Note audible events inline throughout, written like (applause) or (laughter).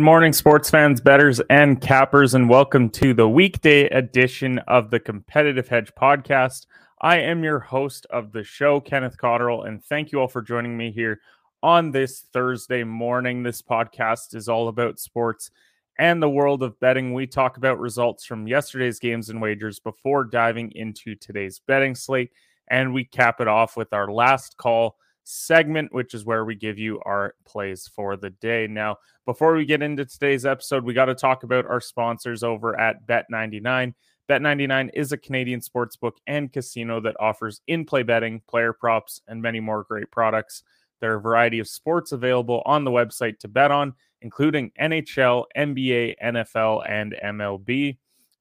Good morning, sports fans, betters, and cappers, and welcome to the weekday edition of the Competitive Hedge podcast. I am your host of the show, Kenneth Cotterill, and thank you all for joining me here on this Thursday morning. This podcast is all about sports and the world of betting. We talk about results from yesterday's games and wagers before diving into today's betting slate, and we cap it off with our last call segment, which is where we give you our plays for the day. Now, before we get into today's episode, we got to talk about our sponsors over at Bet99. Bet99 is a Canadian sportsbook and casino that offers in play betting, player props, and many more great products. There are a variety of sports available on the website to bet on, including NHL, NBA, NFL, and MLB.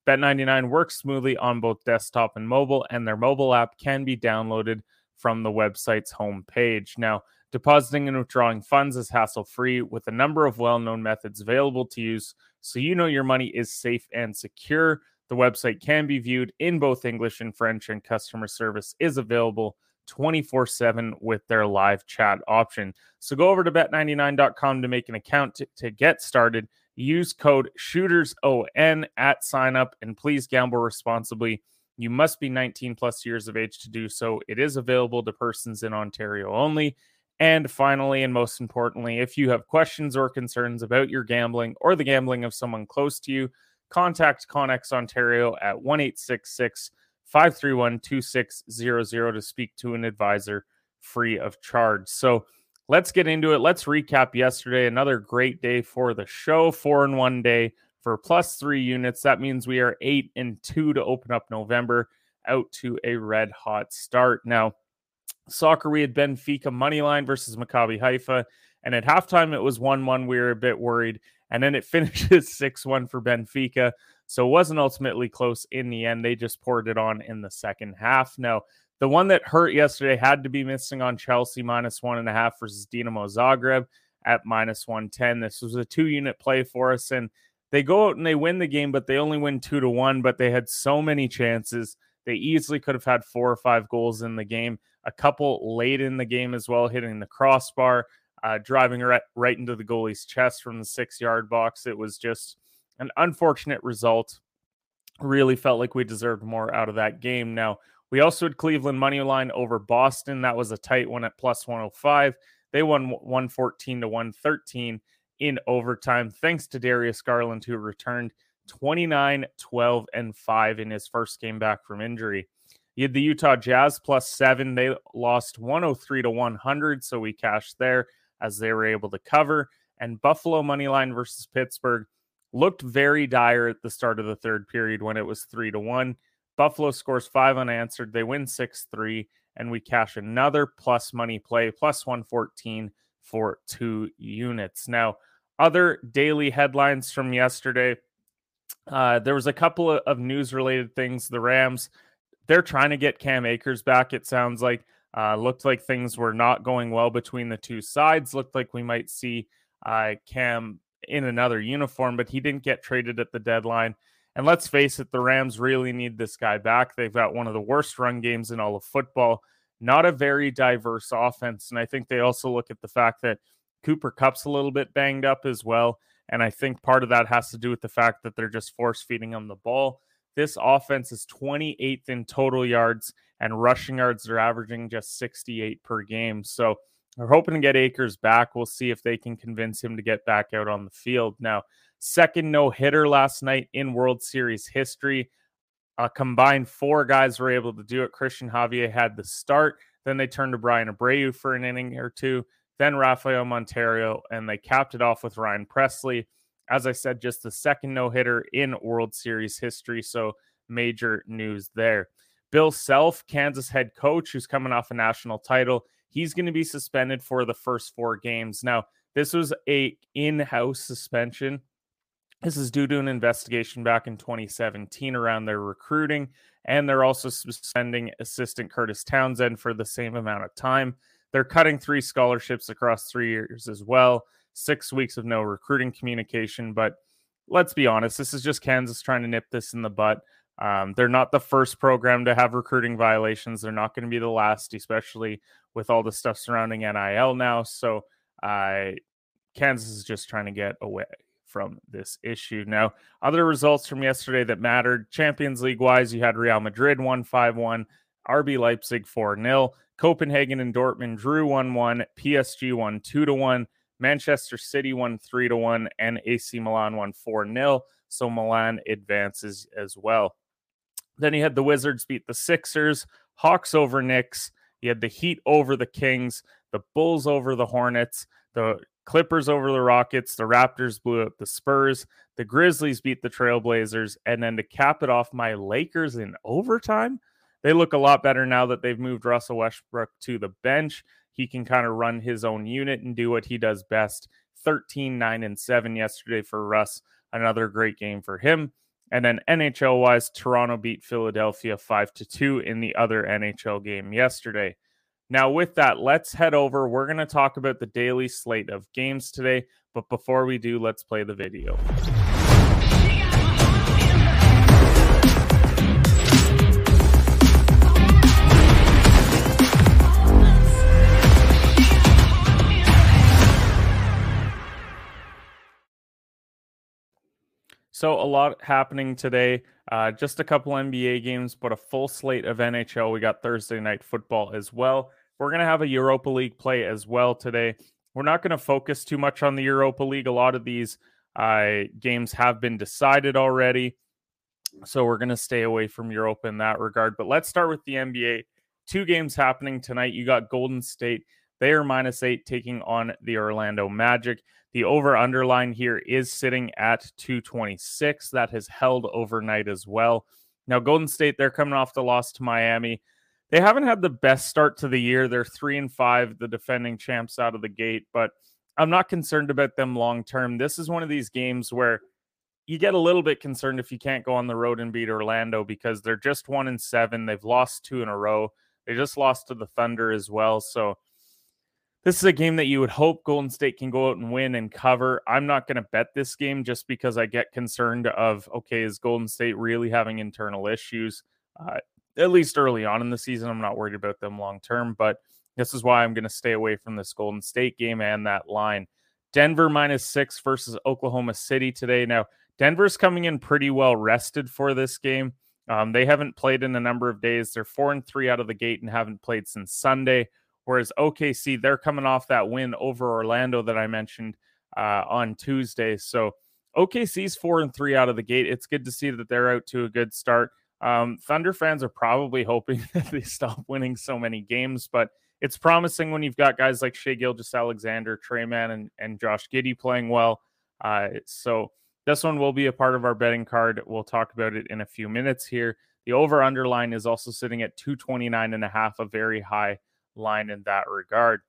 Bet99 works smoothly on both desktop and mobile, and their mobile app can be downloaded from the website's homepage. Now, depositing and withdrawing funds is hassle free with a number of well known methods available to use so you know your money is safe and secure. The website can be viewed in both English and French, and customer service is available 24 7 with their live chat option. So go over to bet99.com to make an account to, to get started. Use code SHOOTERSON at sign up and please gamble responsibly. You must be 19 plus years of age to do so. It is available to persons in Ontario only. And finally, and most importantly, if you have questions or concerns about your gambling or the gambling of someone close to you, contact Connex Ontario at 1 531 2600 to speak to an advisor free of charge. So let's get into it. Let's recap yesterday. Another great day for the show, four in one day for plus three units. That means we are eight and two to open up November out to a red hot start. Now, soccer, we had Benfica money line versus Maccabi Haifa. And at halftime, it was 1 1. We were a bit worried. And then it (laughs) finishes 6 1 for Benfica. So it wasn't ultimately close in the end. They just poured it on in the second half. Now, the one that hurt yesterday had to be missing on Chelsea minus one and a half versus Dinamo Zagreb at minus 110. This was a two unit play for us. And they go out and they win the game, but they only win two to one. But they had so many chances. They easily could have had four or five goals in the game. A couple late in the game as well, hitting the crossbar, uh, driving right, right into the goalie's chest from the six yard box. It was just an unfortunate result. Really felt like we deserved more out of that game. Now, we also had Cleveland money line over Boston. That was a tight one at plus 105. They won 114 to 113 in overtime, thanks to Darius Garland, who returned 29, 12, and 5 in his first game back from injury. You had the Utah Jazz plus seven. They lost 103 to 100, so we cashed there as they were able to cover. And Buffalo money line versus Pittsburgh looked very dire at the start of the third period when it was three to one. Buffalo scores five unanswered. They win 6 3, and we cash another plus money play, plus 114 for two units. Now, other daily headlines from yesterday. Uh, there was a couple of, news related things. The Rams, they're trying to get Cam Akers back. It sounds like uh, looked like things were not going well between the two sides. Looked like we might see uh, Cam in another uniform, but he didn't get traded at the deadline. And let's face it, the Rams really need this guy back. They've got one of the worst run games in all of football, not a very diverse offense. And I think they also look at the fact that Cooper Kupp's a little bit banged up as well. And I think part of that has to do with the fact that they're just force feeding him the ball. This offense is 28th in total yards, and rushing yards they are averaging just 68 per game. So we're hoping to get Akers back. We'll see if they can convince him to get back out on the field. Now, second no hitter last night in World Series history. A combined four guys were able to do it. Cristian Javier had the start. Then they turned to Bryan Abreu for an inning or two then Rafael Montero, and they capped it off with Ryan Pressly. As I said, just the second no hitter in World Series history. So major news there. Bill Self, Kansas head coach, who's coming off a national title, he's going to be suspended for the first four games. Now, this was a in-house suspension. This is due to an investigation back in 2017 around their recruiting, and they're also suspending assistant Kurtis Townsend for the same amount of time. They're cutting three scholarships across three years as well. Six weeks of no recruiting communication, but let's be honest, this is just Kansas trying to nip this in the butt. Um, they're not the first program to have recruiting violations. They're not going to be the last, especially with all the stuff surrounding NIL now. So uh, Kansas is just trying to get away from this issue. Now, other results from yesterday that mattered Champions League wise, you had Real Madrid 1 5 1, RB Leipzig 4 0, Copenhagen and Dortmund drew 1 1, PSG won 2 1. Manchester City won 3 to 1 and AC Milan won 4 0. So Milan advances as well. Then he had the Wizards beat the Sixers, Hawks over Knicks. He had the Heat over the Kings, the Bulls over the Hornets, the Clippers over the Rockets, the Raptors blew up the Spurs, the Grizzlies beat the Trailblazers, and then to cap it off, my Lakers in overtime. They look a lot better now that they've moved Russell Westbrook to the bench. He can kind of run his own unit and do what he does best. 13, 9, and 7 yesterday for Russ. Another great game for him. And then NHL wise, Toronto beat Philadelphia 5 to 2 in the other NHL game yesterday. Now, with that, let's head over. We're going to talk about the daily slate of games today. But before we do, let's play the video. So a lot happening today. Uh, just a couple NBA games, but a full slate of NHL. We got Thursday night football as well. We're going to have a Europa League play as well today. We're not going to focus too much on the Europa League. A lot of these uh, games have been decided already. So we're going to stay away from Europa in that regard. But let's start with the NBA. Two games happening tonight. You got Golden State. They are minus eight taking on the Orlando Magic. The over underline here is sitting at 226. That has held overnight as well. Now, Golden State, they're coming off the loss to Miami. They haven't had the best start to the year. They're three and five, the defending champs out of the gate, but I'm not concerned about them long term. This is one of these games where you get a little bit concerned if you can't go on the road and beat Orlando because they're just one and seven. They've lost two in a row. They just lost to the Thunder as well. So this is a game that you would hope Golden State can go out and win and cover. I'm not going to bet this game just because I get concerned of okay, is Golden State really having internal issues? Uh, at least early on in the season, I'm not worried about them long term, but this is why I'm going to stay away from this Golden State game and that line. Denver minus six versus Oklahoma City today. Now, Denver's coming in pretty well rested for this game. Um, they haven't played in a number of days. They're four and three out of the gate and haven't played since Sunday. Whereas OKC, they're coming off that win over Orlando that I mentioned uh, on Tuesday. So OKC's four and three out of the gate. It's good to see that they're out to a good start. Um, Thunder fans are probably (laughs) hoping that they stop winning so many games, but it's promising when you've got guys like Shai Gilgeous Alexander, Tre Mann, and, and Josh Giddey playing well. Uh, so this one will be a part of our betting card. We'll talk about it in a few minutes here. The over underline is also sitting at 229 and a half, a very high line in that regard.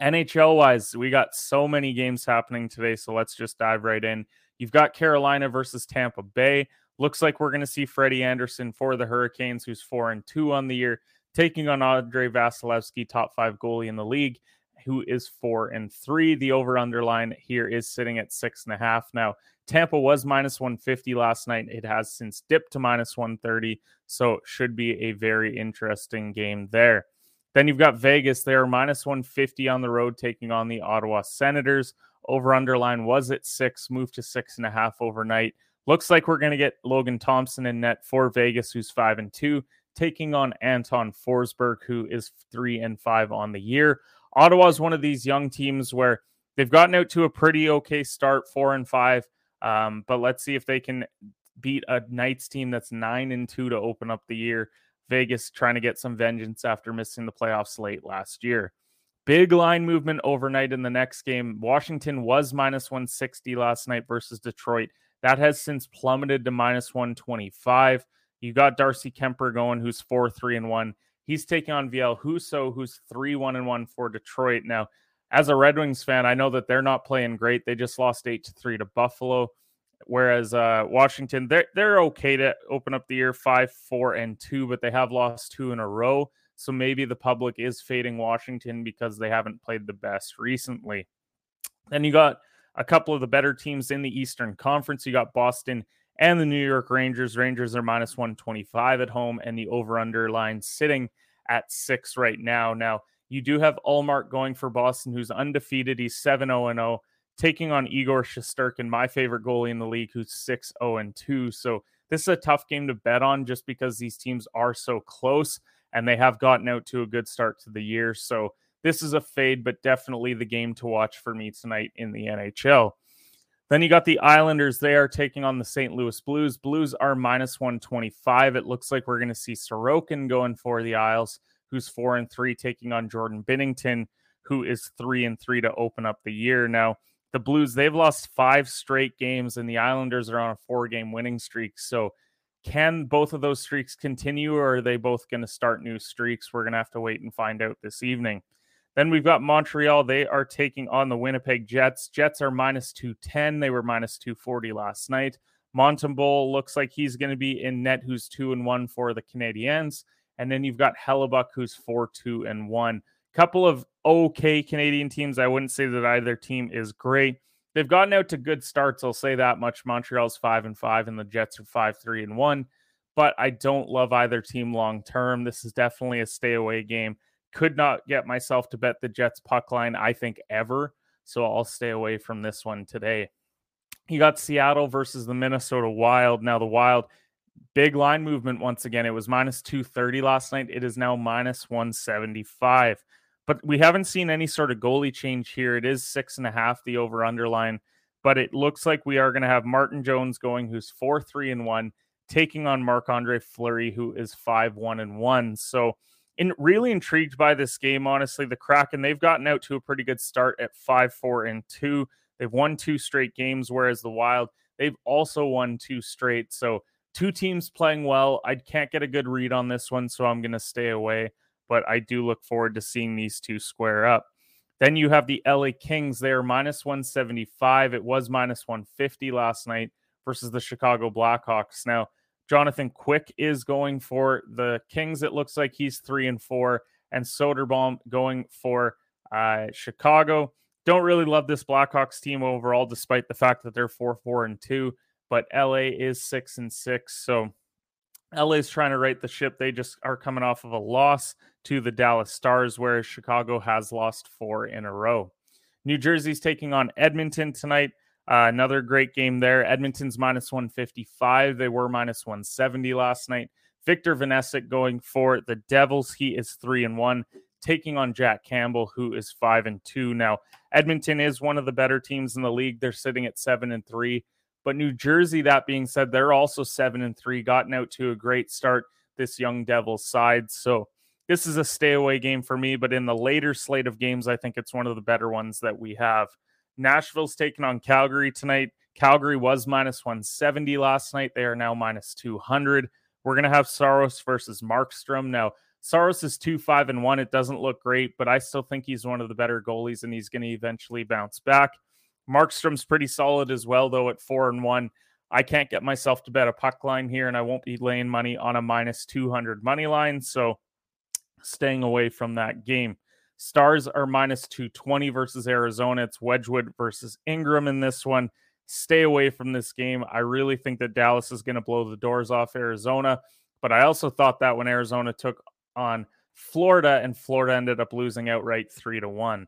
NHL wise, we got so many games happening today, so let's just dive right in. You've got Carolina versus Tampa Bay. Looks like we're going to see Freddie Andersen for the Hurricanes, who's four and two on the year, taking on Andrei Vasilevskiy, top five goalie in the league, who is four and three. The over underline here is sitting at six and a half. Now, Tampa was minus 150 last night. It has since dipped to minus 130, so it should be a very interesting game there. Then you've got Vegas. They are minus 150 on the road, taking on the Ottawa Senators. Over underline was at six, moved to six and a half overnight. Looks like we're going to get Logan Thompson in net for Vegas, who's five and two, taking on Anton Forsberg, who is three and five on the year. Ottawa is one of these young teams where they've gotten out to a pretty okay start, four and five. Um, but let's see if they can beat a Knights team that's nine and two to open up the year. Vegas trying to get some vengeance after missing the playoffs late last year. Big line movement overnight in the next game. Washington was minus 160 last night versus Detroit. That has since plummeted to minus 125. You got Darcy Kuemper going, who's four three and one. He's taking on Ville Husso, who's three one and one for Detroit. Now, as a Red Wings fan, I know that they're not playing great. They just lost eight to three to Buffalo. Whereas uh, Washington, they're they're okay to open up the year five, four, and two, but they have lost two in a row. So maybe the public is fading Washington because they haven't played the best recently. Then you got a couple of the better teams in the Eastern Conference. You got Boston and the New York Rangers. Rangers are minus 125 at home, and the over under line sitting at six right now. Now, you do have Ullmark going for Boston, who's undefeated. He's 7 0 0, taking on Igor Shesterkin, my favorite goalie in the league, who's 6 0 2. So, this is a tough game to bet on just because these teams are so close and they have gotten out to a good start to the year. So, this is a fade, but definitely the game to watch for me tonight in the NHL. Then you got the Islanders. They are taking on the St. Louis Blues. Blues are minus 125. It looks like we're going to see Sorokin going for the Isles, who's four and three, taking on Jordan Binnington, who is three and three to open up the year. Now, the Blues, they've lost five straight games, and the Islanders are on a four game winning streak. So, can both of those streaks continue, or are they both going to start new streaks? We're going to have to wait and find out this evening. Then we've got Montreal. They are taking on the Winnipeg Jets. Jets are minus 210. They were minus 240 last night. Montembeault looks like he's going to be in net, who's 2 and 1 for the Canadiens. And then you've got Hellebuyck, who's 4 2 and 1. Couple of okay Canadian teams. I wouldn't say that either team is great. They've gotten out to good starts. I'll say that much. Montreal's 5 and 5, and the Jets are 5 3 and 1. But I don't love either team long term. This is definitely a stay away game. Could not get myself to bet the Jets puck line, I think, ever. So I'll stay away from this one today. You got Seattle versus the Minnesota Wild. Now, the Wild, big line movement once again. It was minus 230 last night. It is now minus 175. But we haven't seen any sort of goalie change here. It is six and a half, the over underline. But it looks like we are going to have Martin Jones going, who's 4 3 and 1, taking on Marc Andre Fleury, who is 5 1 and 1. So in, really intrigued by this game. Honestly, the Kraken they've gotten out to a pretty good start at five, four, and two. They've won two straight games, whereas the Wild they've also won two straight. So two teams playing well. I can't get a good read on this one, so I'm going to stay away. But I do look forward to seeing these two square up. Then you have the LA Kings. They are minus 175. It was minus 150 last night versus the Chicago Blackhawks. Now, Jonathan Quick is going for the Kings. It looks like he's three and four, and Soderblom going for uh, Chicago. Don't really love this Blackhawks team overall, despite the fact that they're four, four, and two. But LA is six and six, so LA is trying to right the ship. They just are coming off of a loss to the Dallas Stars, whereas Chicago has lost four in a row. New Jersey's taking on Edmonton tonight. Uh, another great game there. Edmonton's minus 155. They were minus 170 last night. Victor Vanecek going for the Devils. He is three and one, taking on Jack Campbell, who is five and two. Now, Edmonton is one of the better teams in the league. They're sitting at seven and three. But New Jersey, that being said, they're also seven and three, gotten out to a great start, this young Devils side. So this is a stay away game for me. But in the later slate of games, I think it's one of the better ones that we have. Nashville's taking on Calgary tonight. Calgary was minus 170 last night. They are now minus 200. We're going to have Saros versus Markstrom. Now, Saros is 2 5 and 1. It doesn't look great, but I still think he's one of the better goalies and he's going to eventually bounce back. Markstrom's pretty solid as well, though, at 4 and 1. I can't get myself to bet a puck line here, and I won't be laying money on a minus 200 money line. So, staying away from that game. Stars are minus 220 versus Arizona. It's Wedgwood versus Ingram in this one. Stay away from this game. I really think that Dallas is going to blow the doors off Arizona. But I also thought that when Arizona took on Florida and Florida ended up losing outright three to one.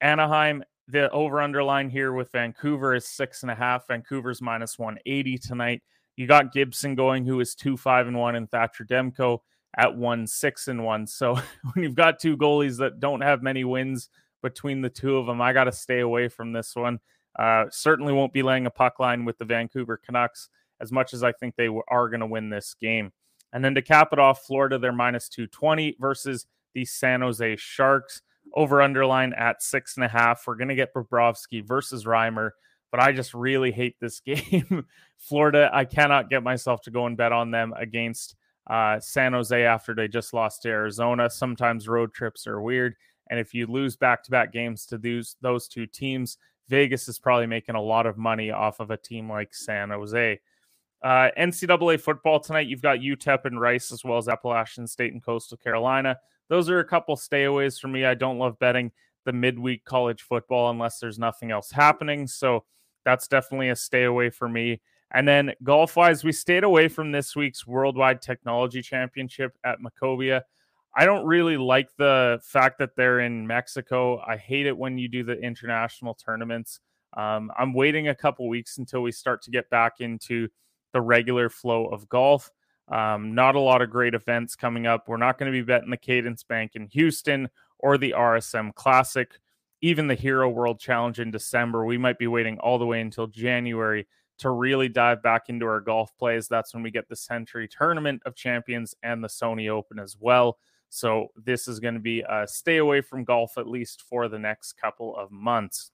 Anaheim, the over underline here with Vancouver is six and a half. Vancouver's minus 180 tonight. You got Gibson going, who is two, five, and one, and Thatcher Demko at one six and one. So (laughs) when you've got two goalies that don't have many wins between the two of them, I got to stay away from this one. Uh, certainly won't be laying a puck line with the Vancouver Canucks as much as I think they are going to win this game. And then to cap it off, Florida, they're minus 220 versus the San Jose Sharks. Over underline at six and a half. We're going to get Bobrovsky versus Reimer. but I just really hate this (laughs) game. Florida, I cannot get myself to go and bet on them against uh, San Jose after they just lost to Arizona. Sometimes road trips are weird. And if you lose back to back games to those, those two teams, Vegas is probably making a lot of money off of a team like San Jose. Uh, NCAA football tonight, you've got UTEP and Rice, as well as Appalachian State and Coastal Carolina. Those are a couple stayaways for me. I don't love betting the midweek college football unless there's nothing else happening. So that's definitely a stay away for me. And then golf wise, we stayed away from this week's Worldwide Technology Championship at Mayakoba. I don't really like the fact that they're in Mexico. I hate it when you do the international tournaments. Um, I'm waiting a couple weeks until we start to get back into the regular flow of golf. Um, not a lot of great events coming up. We're not going to be betting the Cadence Bank in Houston or the RSM Classic, even the Hero World Challenge in December. We might be waiting all the way until January to really dive back into our golf plays. That's when we get the Sentry Tournament of Champions and the Sony Open as well. So this is going to be a stay away from golf at least for the next couple of months.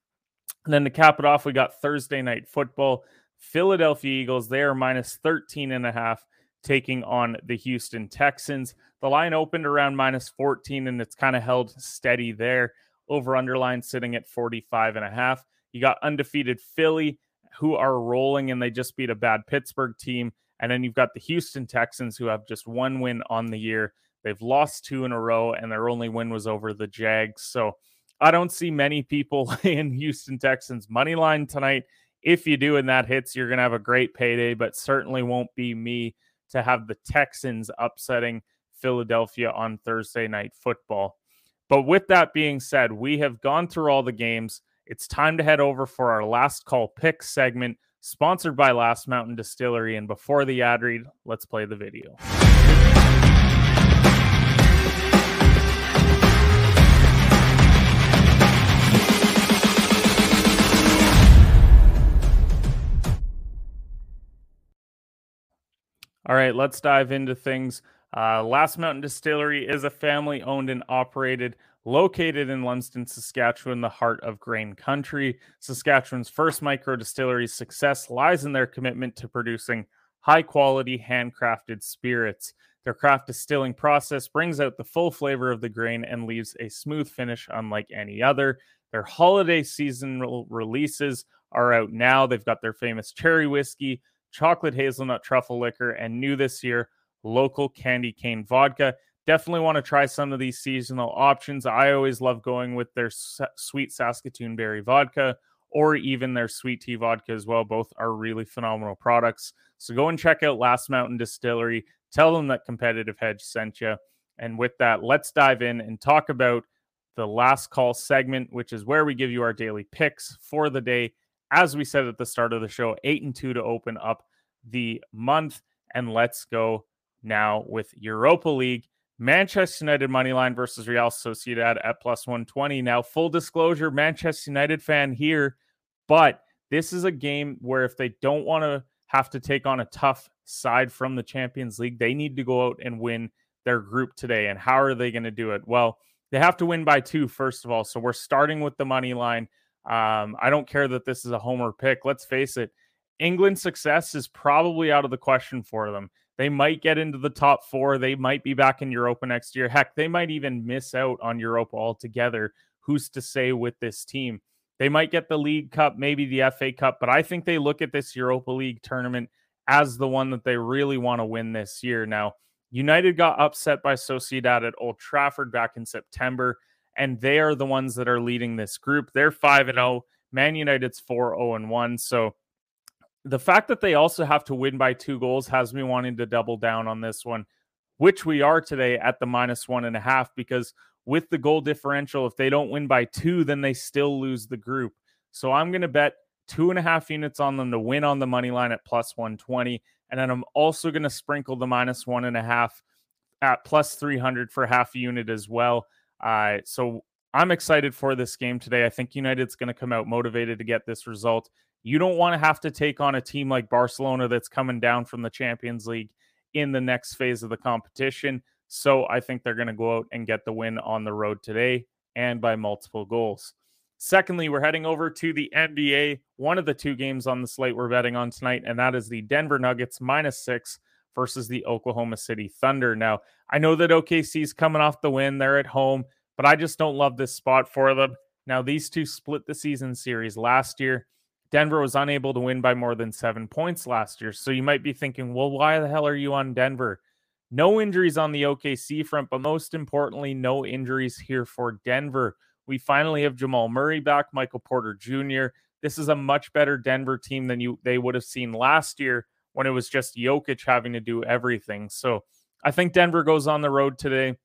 And then to cap it off, we got Thursday night football. Philadelphia Eagles, they are minus 13 and a half taking on the Houston Texans. The line opened around minus 14 and it's kind of held steady there. Over underline sitting at 45 and a half. You got undefeated Philly who are rolling and they just beat a bad Pittsburgh team. And then you've got the Houston Texans who have just one win on the year. They've lost two in a row and their only win was over the Jags. So I don't see many people (laughs) in Houston Texans money line tonight. If you do and that hits, you're going to have a great payday, but certainly won't be me to have the Texans upsetting Philadelphia on Thursday night football. But with that being said, we have gone through all the games. It's time to head over for our last call pick segment, sponsored by Last Mountain Distillery. And before the ad read, let's play the video. All right, let's dive into things. Uh, Last Mountain Distillery is a family owned and operated, located in Lumsden, Saskatchewan, the heart of grain country. Saskatchewan's first micro distillery's success lies in their commitment to producing high quality, handcrafted spirits. Their craft distilling process brings out the full flavor of the grain and leaves a smooth finish unlike any other. Their holiday seasonal releases are out now. They've got their famous cherry whiskey, chocolate hazelnut truffle liquor, and new this year, local candy cane vodka. Definitely want to try some of these seasonal options. I always love going with their sweet Saskatoon berry vodka or even their sweet tea vodka as well. Both are really phenomenal products. So go and check out Last Mountain Distillery. Tell them that Competitive Hedge sent you. And with that, let's dive in and talk about the last call segment, which is where we give you our daily picks for the day as we said at the start of the show, eight and two to open up the month. And let's go now with Europa League. Manchester United money line versus Real Sociedad at plus 120. Now, full disclosure, Manchester United fan here, but this is a game where if they don't want to have to take on a tough side from the Champions League, they need to go out and win their group today. And how are they going to do it? Well, they have to win by two, first of all. So we're starting with the money line. Um, I don't care that this is a homer pick. Let's face it, England's success is probably out of the question for them. They might get into the top four. They might be back in Europa next year. Heck, they might even miss out on Europa altogether. Who's to say with this team? They might get the League Cup, maybe the FA Cup, but I think they look at this Europa League tournament as the one that they really want to win this year. Now, United got upset by Sociedad at Old Trafford back in September and they are the ones that are leading this group. They're 5 and 0. Man United's 4 0 and 1. So the fact that they also have to win by two goals has me wanting to double down on this one, which we are today at the minus one and a half, because with the goal differential, if they don't win by two, then they still lose the group. So I'm going to bet two and a half units on them to win on the money line at plus 120. And then I'm also going to sprinkle the minus one and a half at plus 300 for half a unit as well. Uh, so I'm excited for this game today. I think United's going to come out motivated to get this result. You don't want to have to take on a team like Barcelona that's coming down from the Champions League in the next phase of the competition. So I think they're going to go out and get the win on the road today and by multiple goals. Secondly, we're heading over to the NBA. One of the two games on the slate we're betting on tonight, and that is the Denver Nuggets minus six versus the Oklahoma City Thunder. Now, I know that OKC's coming off the win, they're at home, but I just don't love this spot for them. Now, these two split the season series last year. Denver was unable to win by more than seven points last year. So you might be thinking, well, why the hell are you on Denver? No injuries on the OKC front, but most importantly, no injuries here for Denver. We finally have Jamal Murray back, Michael Porter Jr. This is a much better Denver team than you they would have seen last year when it was just Jokic having to do everything. So I think Denver goes on the road today.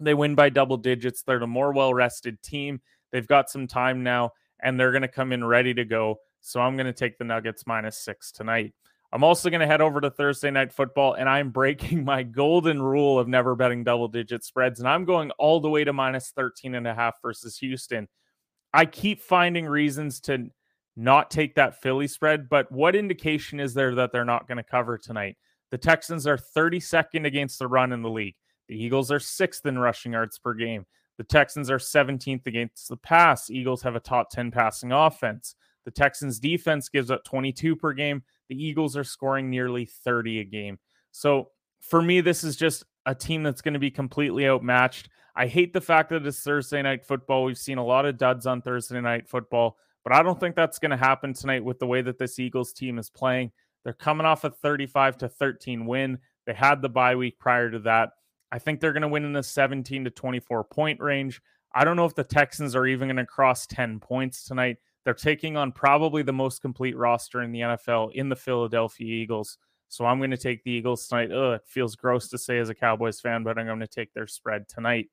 They win by double digits. They're the more well rested team. They've got some time now, and they're going to come in ready to go. So I'm going to take the Nuggets minus six tonight. I'm also going to head over to Thursday night football, and I'm (laughs) breaking my golden rule of never betting double digit spreads, and I'm going all the way to minus 13 and a half versus Houston. I keep finding reasons to not take that Philly spread, but what indication is there that they're not going to cover tonight? The Texans are 32nd against the run in the league. The Eagles are sixth in rushing yards per game. The Texans are 17th against the pass. Eagles have a top 10 passing offense. The Texans defense gives up 22 per game. The Eagles are scoring nearly 30 a game. So for me, this is just a team that's going to be completely outmatched. I hate the fact that it's Thursday night football. We've seen a lot of duds on Thursday night football, but I don't think that's going to happen tonight with the way that this Eagles team is playing. They're coming off a 35 to 13 win. They had the bye week prior to that. I think they're going to win in the 17 to 24 point range. I don't know if the Texans are even going to cross 10 points tonight. They're taking on probably the most complete roster in the NFL in the Philadelphia Eagles. So I'm going to take the Eagles tonight. Ugh, it feels gross to say as a Cowboys fan, but I'm going to take their spread tonight.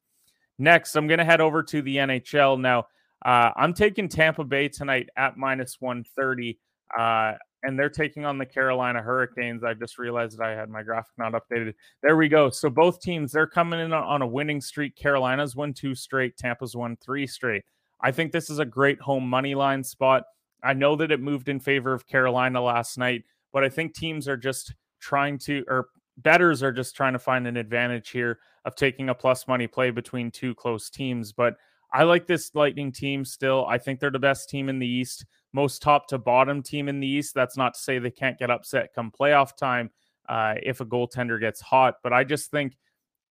Next, I'm going to head over to the NHL. Now, uh, I'm taking Tampa Bay tonight at minus 130, uh, and they're taking on the Carolina Hurricanes. I just realized that I had my graphic not updated. There we go. So both teams, they're coming in on a winning streak. Carolina's won two straight, Tampa's won three straight. I think this is a great home money line spot. I know that it moved in favor of Carolina last night, but I think teams are just trying to, or betters are just trying to find an advantage here of taking a plus money play between two close teams. But I like this Lightning team still. I think they're the best team in the East, most top to bottom team in the East. That's not to say they can't get upset come playoff time uh, if a goaltender gets hot, but I just think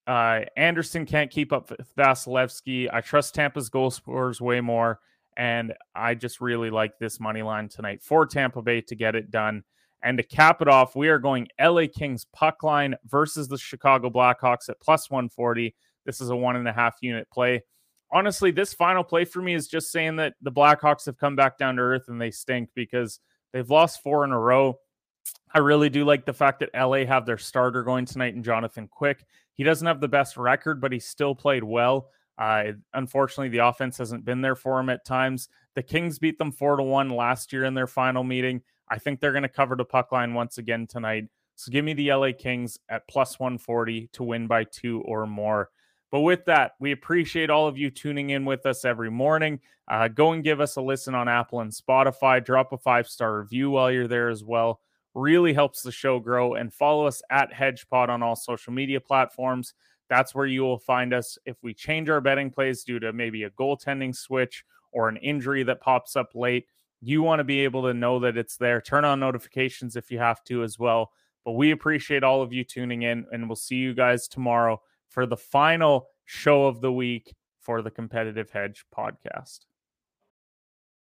uh, Andersen can't keep up with Vasilevskiy. I trust Tampa's goal scorers way more. And I just really like this money line tonight for Tampa Bay to get it done. And to cap it off, we are going LA Kings puck line versus the Chicago Blackhawks at plus 140. This is a one and a half unit play. Honestly, this final play for me is just saying that the Blackhawks have come back down to earth and they stink because they've lost four in a row. I really do like the fact that LA have their starter going tonight in Jonathan Quick. He doesn't have the best record, but he still played well. Uh, unfortunately, the offense hasn't been there for him at times. The Kings beat them four to one last year in their final meeting. I think they're going to cover the puck line once again tonight. So give me the LA Kings at plus 140 to win by two or more. But with that, we appreciate all of you tuning in with us every morning. Uh, go and give us a listen on Apple and Spotify. Drop a five star review while you're there as well really helps the show grow. And follow us at HedgePod on all social media platforms. That's where you will find us if we change our betting plays due to maybe a goaltending switch or an injury that pops up late. You want to be able to know that it's there. Turn on notifications if you have to as well. But we appreciate all of you tuning in, and we'll see you guys tomorrow for the final show of the week for the Competitive Hedge podcast.